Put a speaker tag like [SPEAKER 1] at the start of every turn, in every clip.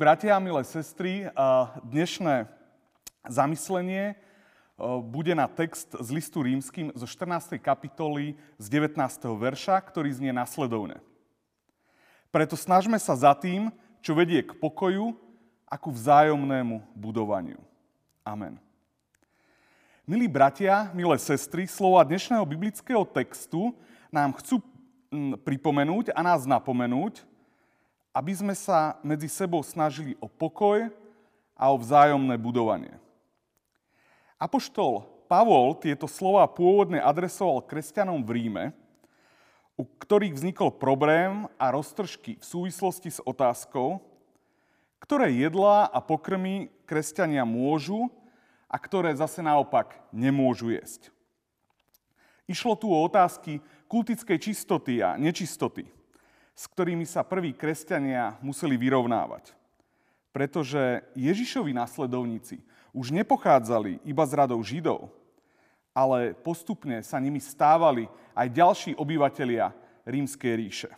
[SPEAKER 1] Bratia a milé sestry, dnešné zamyslenie bude na text z listu rímským zo 14. kapitoly z 19. verša, ktorý znie nasledovne. Preto snažme sa za tým, čo vedie k pokoju a ku vzájomnému budovaniu. Amen. Milí bratia, milé sestry, slova dnešného biblického textu nám chcú pripomenúť a nás napomenúť, aby sme sa medzi sebou snažili o pokoj a o vzájomné budovanie. Apoštol Pavol tieto slova pôvodne adresoval kresťanom v Ríme, u ktorých vznikol problém a roztržky v súvislosti s otázkou, ktoré jedlá a pokrmy kresťania môžu a ktoré zase naopak nemôžu jesť. Išlo tu o otázky kultickej čistoty a nečistoty – s ktorými sa prví kresťania museli vyrovnávať. Pretože Ježišovi následovníci už nepochádzali iba z radov Židov, ale postupne sa nimi stávali aj ďalší obyvatelia rímskej ríše.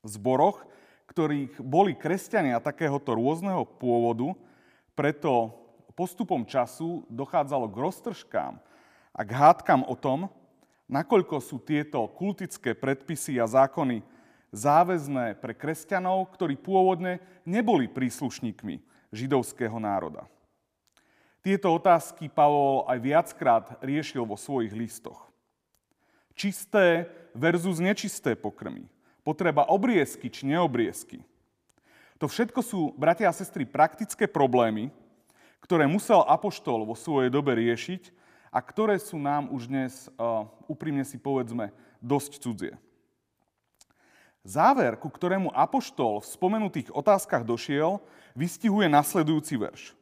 [SPEAKER 1] V zboroch, ktorých boli kresťania takéhoto rôzneho pôvodu, preto postupom času dochádzalo k roztržkám a k hádkam o tom, nakoľko sú tieto kultické predpisy a zákony záväzné pre kresťanov, ktorí pôvodne neboli príslušníkmi židovského národa. Tieto otázky Pavol aj viackrát riešil vo svojich listoch. Čisté versus nečisté pokrmy. Potreba obriezky či neobriezky. To všetko sú, bratia a sestry, praktické problémy, ktoré musel Apoštol vo svojej dobe riešiť a ktoré sú nám už dnes, uh, úprimne si povedzme, dosť cudzie. Záver, ku ktorému Apoštol v spomenutých otázkach došiel, vystihuje nasledujúci verš.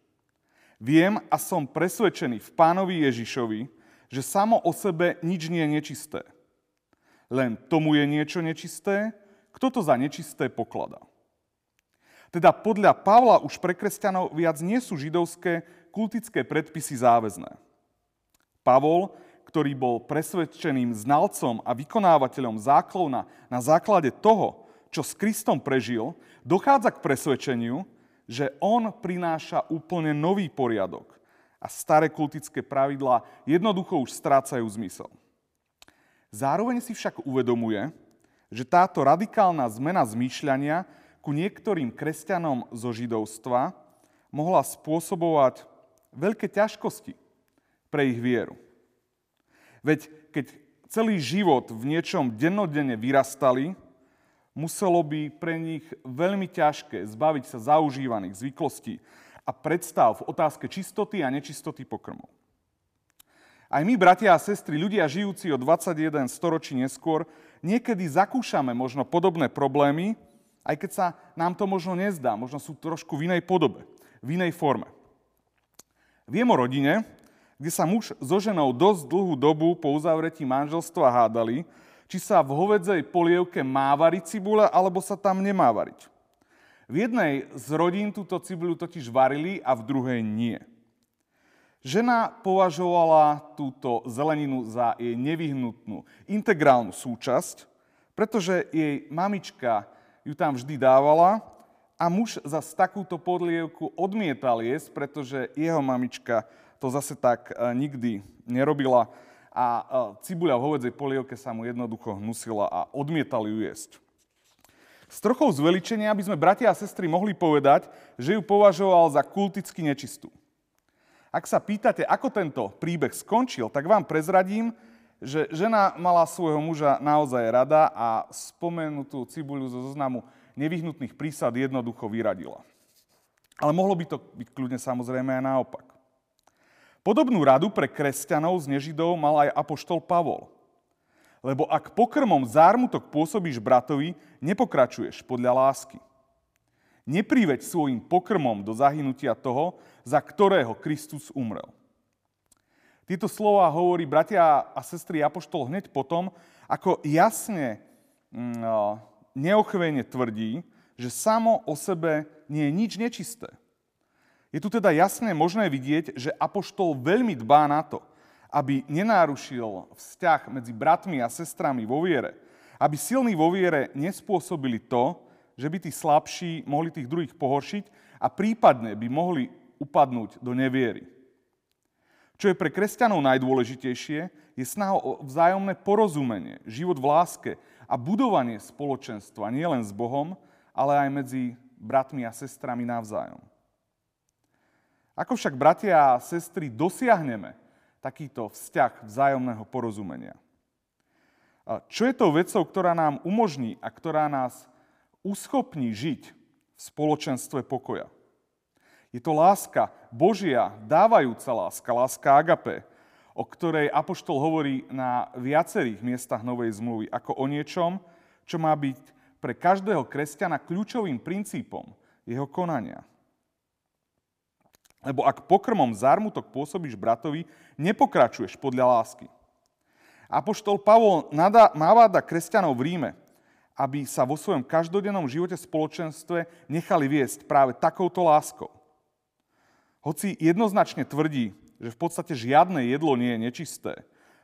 [SPEAKER 1] Viem a som presvedčený v pánovi Ježišovi, že samo o sebe nič nie je nečisté. Len tomu je niečo nečisté, kto to za nečisté pokladá. Teda podľa Pavla už pre kresťanov viac nie sú židovské kultické predpisy záväzné. Pavol ktorý bol presvedčeným znalcom a vykonávateľom záklona na základe toho, čo s Kristom prežil, dochádza k presvedčeniu, že on prináša úplne nový poriadok a staré kultické pravidlá jednoducho už strácajú zmysel. Zároveň si však uvedomuje, že táto radikálna zmena zmýšľania ku niektorým kresťanom zo židovstva mohla spôsobovať veľké ťažkosti pre ich vieru. Veď keď celý život v niečom dennodenne vyrastali, muselo by pre nich veľmi ťažké zbaviť sa zaužívaných zvyklostí a predstav v otázke čistoty a nečistoty pokrmov. Aj my, bratia a sestry, ľudia žijúci o 21 storočí neskôr, niekedy zakúšame možno podobné problémy, aj keď sa nám to možno nezdá, možno sú trošku v inej podobe, v inej forme. Viem o rodine, kde sa muž so ženou dosť dlhú dobu po uzavretí manželstva hádali, či sa v hovedzej polievke má variť cibule, alebo sa tam nemá variť. V jednej z rodín túto cibuľu totiž varili a v druhej nie. Žena považovala túto zeleninu za jej nevyhnutnú integrálnu súčasť, pretože jej mamička ju tam vždy dávala a muž za takúto podlievku odmietal jesť, pretože jeho mamička to zase tak e, nikdy nerobila a e, cibuľa v hovedzej polievke sa mu jednoducho hnusila a odmietal ju jesť. S trochou zveličenia by sme bratia a sestry mohli povedať, že ju považoval za kulticky nečistú. Ak sa pýtate, ako tento príbeh skončil, tak vám prezradím, že žena mala svojho muža naozaj rada a spomenutú cibuľu zo zoznamu nevyhnutných prísad jednoducho vyradila. Ale mohlo by to byť kľudne samozrejme aj naopak. Podobnú radu pre kresťanov z nežidov mal aj apoštol Pavol. Lebo ak pokrmom zármutok pôsobíš bratovi, nepokračuješ podľa lásky. Nepriveď svojim pokrmom do zahynutia toho, za ktorého Kristus umrel. Tieto slova hovorí bratia a sestry Apoštol hneď potom, ako jasne, mm, neochvejne tvrdí, že samo o sebe nie je nič nečisté. Je tu teda jasne možné vidieť, že Apoštol veľmi dbá na to, aby nenárušil vzťah medzi bratmi a sestrami vo viere, aby silní vo viere nespôsobili to, že by tí slabší mohli tých druhých pohoršiť a prípadne by mohli upadnúť do neviery. Čo je pre kresťanov najdôležitejšie, je snaha o vzájomné porozumenie, život v láske a budovanie spoločenstva nielen s Bohom, ale aj medzi bratmi a sestrami navzájom. Ako však bratia a sestry dosiahneme takýto vzťah vzájomného porozumenia? Čo je tou vecou, ktorá nám umožní a ktorá nás uschopní žiť v spoločenstve pokoja? Je to láska Božia, dávajúca láska, láska agape, o ktorej Apoštol hovorí na viacerých miestach Novej zmluvy, ako o niečom, čo má byť pre každého kresťana kľúčovým princípom jeho konania. Lebo ak pokrmom zármutok pôsobíš bratovi, nepokračuješ podľa lásky. Apoštol Pavol naváda kresťanov v Ríme, aby sa vo svojom každodennom živote spoločenstve nechali viesť práve takouto láskou. Hoci jednoznačne tvrdí, že v podstate žiadne jedlo nie je nečisté,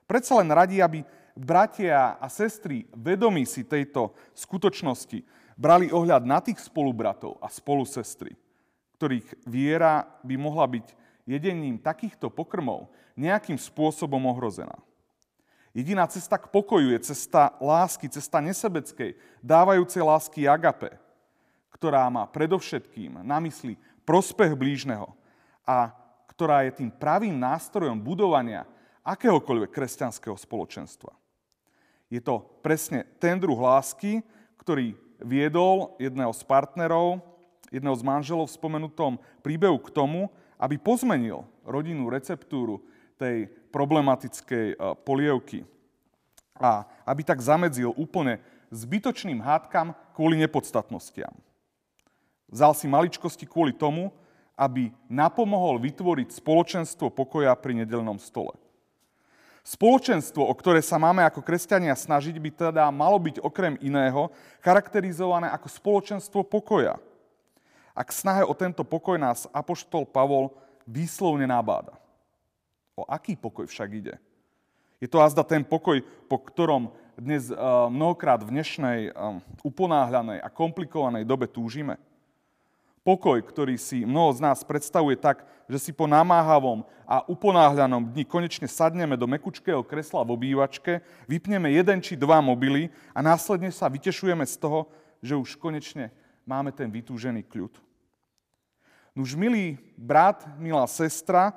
[SPEAKER 1] predsa len radí, aby bratia a sestry vedomí si tejto skutočnosti brali ohľad na tých spolubratov a spolusestry ktorých viera by mohla byť jedením takýchto pokrmov nejakým spôsobom ohrozená. Jediná cesta k pokoju je cesta lásky, cesta nesebeckej, dávajúcej lásky agape, ktorá má predovšetkým na mysli prospech blížneho a ktorá je tým pravým nástrojom budovania akéhokoľvek kresťanského spoločenstva. Je to presne ten druh lásky, ktorý viedol jedného z partnerov jedného z manželov v spomenutom príbehu k tomu, aby pozmenil rodinnú receptúru tej problematickej e, polievky. A aby tak zamedzil úplne zbytočným hádkam kvôli nepodstatnostiam. Vzal si maličkosti kvôli tomu, aby napomohol vytvoriť spoločenstvo pokoja pri nedelnom stole. Spoločenstvo, o ktoré sa máme ako kresťania snažiť, by teda malo byť okrem iného charakterizované ako spoločenstvo pokoja – a k snahe o tento pokoj nás Apoštol Pavol výslovne nabáda. O aký pokoj však ide? Je to azda ten pokoj, po ktorom dnes uh, mnohokrát v dnešnej uh, uponáhľanej a komplikovanej dobe túžime? Pokoj, ktorý si mnoho z nás predstavuje tak, že si po namáhavom a uponáhľanom dni konečne sadneme do mekučkého kresla v obývačke, vypneme jeden či dva mobily a následne sa vytešujeme z toho, že už konečne máme ten vytúžený kľud. Nuž, milý brat, milá sestra,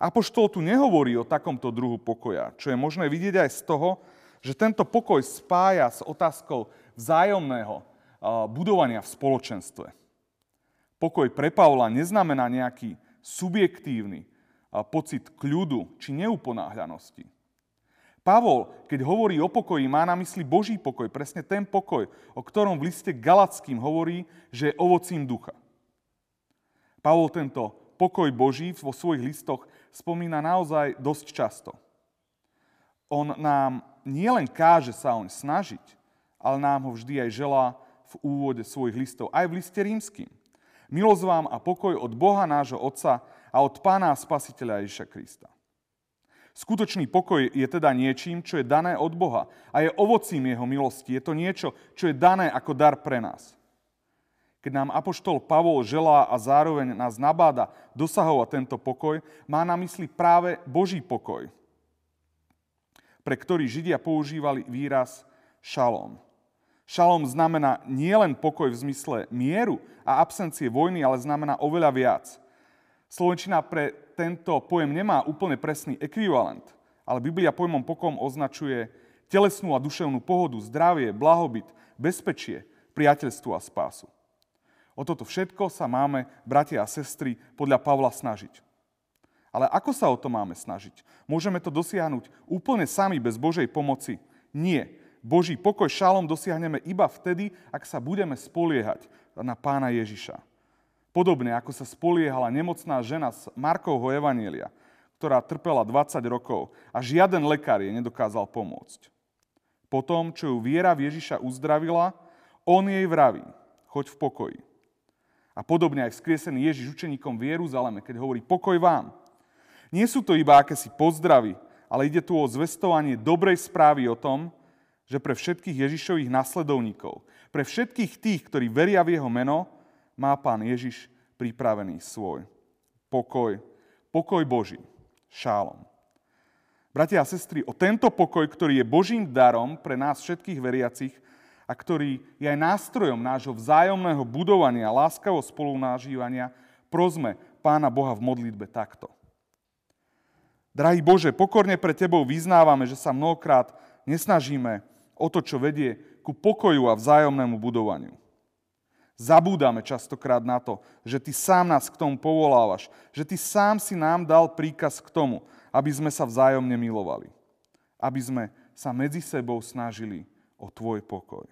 [SPEAKER 1] Apoštol tu nehovorí o takomto druhu pokoja, čo je možné vidieť aj z toho, že tento pokoj spája s otázkou vzájomného budovania v spoločenstve. Pokoj pre Pavla neznamená nejaký subjektívny pocit kľudu či neuponáhľanosti. Pavol, keď hovorí o pokoji, má na mysli Boží pokoj, presne ten pokoj, o ktorom v liste Galackým hovorí, že je ovocím ducha. Pavol tento pokoj Boží vo svojich listoch spomína naozaj dosť často. On nám nielen káže sa oň snažiť, ale nám ho vždy aj želá v úvode svojich listov, aj v liste rímským. Milosť vám a pokoj od Boha nášho Otca a od Pána a Spasiteľa Ježiša Krista. Skutočný pokoj je teda niečím, čo je dané od Boha a je ovocím Jeho milosti. Je to niečo, čo je dané ako dar pre nás. Keď nám Apoštol Pavol želá a zároveň nás nabáda dosahovať tento pokoj, má na mysli práve Boží pokoj, pre ktorý Židia používali výraz šalom. Šalom znamená nielen pokoj v zmysle mieru a absencie vojny, ale znamená oveľa viac. Slovenčina pre tento pojem nemá úplne presný ekvivalent, ale Biblia pojmom pokom označuje telesnú a duševnú pohodu, zdravie, blahobyt, bezpečie, priateľstvo a spásu. O toto všetko sa máme, bratia a sestry, podľa Pavla snažiť. Ale ako sa o to máme snažiť? Môžeme to dosiahnuť úplne sami bez Božej pomoci? Nie. Boží pokoj šalom dosiahneme iba vtedy, ak sa budeme spoliehať na pána Ježiša. Podobne ako sa spoliehala nemocná žena z Markovho Evanielia, ktorá trpela 20 rokov a žiaden lekár jej nedokázal pomôcť. Potom, čo ju viera v Ježiša uzdravila, on jej vraví, choď v pokoji. A podobne aj vzkriesený Ježiš učeníkom v Jeruzaleme, keď hovorí pokoj vám. Nie sú to iba akési pozdravy, ale ide tu o zvestovanie dobrej správy o tom, že pre všetkých Ježišových nasledovníkov, pre všetkých tých, ktorí veria v jeho meno, má pán Ježiš pripravený svoj pokoj, pokoj Boží, šálom. Bratia a sestry, o tento pokoj, ktorý je Božím darom pre nás všetkých veriacich a ktorý je aj nástrojom nášho vzájomného budovania, láskavo spolunážívania, prosme Pána Boha v modlitbe takto. Drahý Bože, pokorne pre Tebou vyznávame, že sa mnohokrát nesnažíme o to, čo vedie ku pokoju a vzájomnému budovaniu. Zabúdame častokrát na to, že Ty sám nás k tomu povolávaš, že Ty sám si nám dal príkaz k tomu, aby sme sa vzájomne milovali. Aby sme sa medzi sebou snažili o Tvoj pokoj.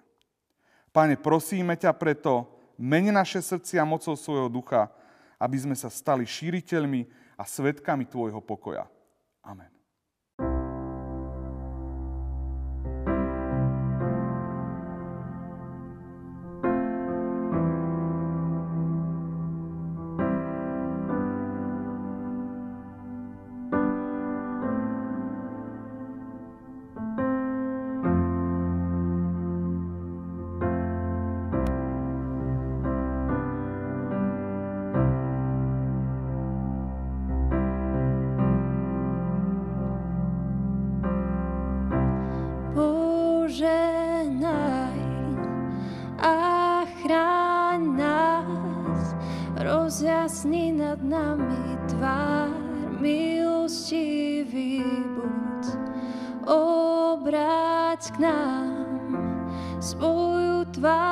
[SPEAKER 1] Pane, prosíme ťa preto, mene naše srdcia mocou svojho ducha, aby sme sa stali šíriteľmi a svetkami Tvojho pokoja. Amen.
[SPEAKER 2] Milostivý buď, obráť k nám svoju tvár,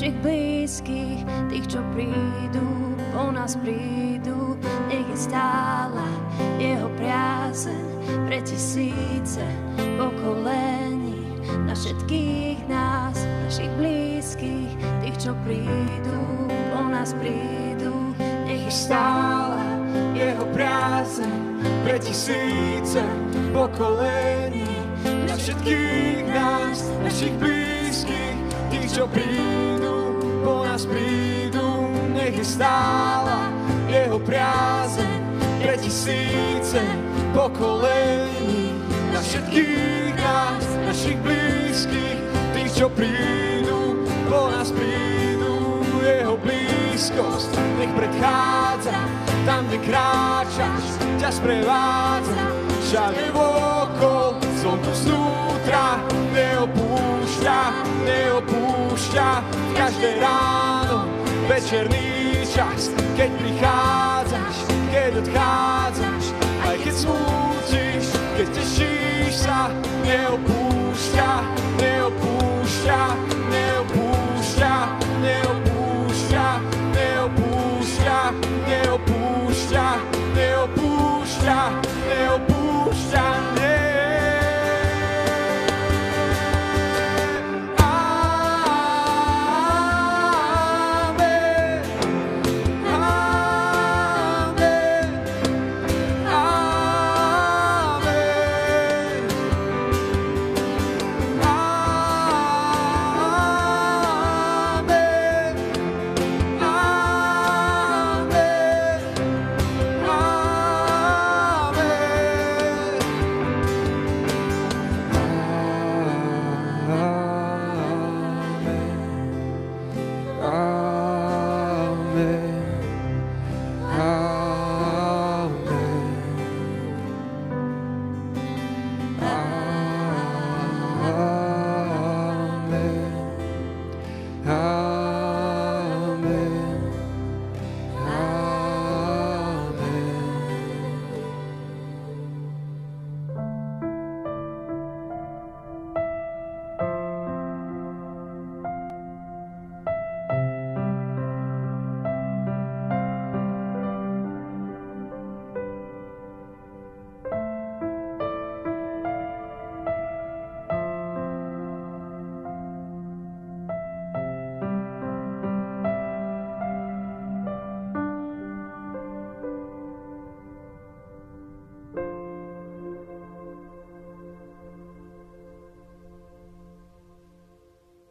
[SPEAKER 2] našich blízkych, tých, čo prídu, po nás prídu, nech je stála jeho priazeň pre tisíce pokolení, na všetkých nás, našich blízkych, tých, čo prídu, po nás prídu, nech je stála jeho priazeň pre tisíce pokolení, na všetkých nás, našich blízkych, tých, čo prídu, nás prídu, nech je stála jeho priazeň pre tisíce pokolení. Na všetkých nás, našich blízkych, tých, čo prídu, po nás prídu, jeho blízkosť nech predchádza, tam, kde kráčaš, ťa sprevádza, všade vokol, zvonku znútra, neopúšťa,
[SPEAKER 3] neopúšťa. Každé ráno, večerný čas, keď prichádzaš, keď odchádzaš, aj keď smútiš, keď tešíš sa, neopúšťa, neopúšťa, puxa, eu puxa, eu puxa.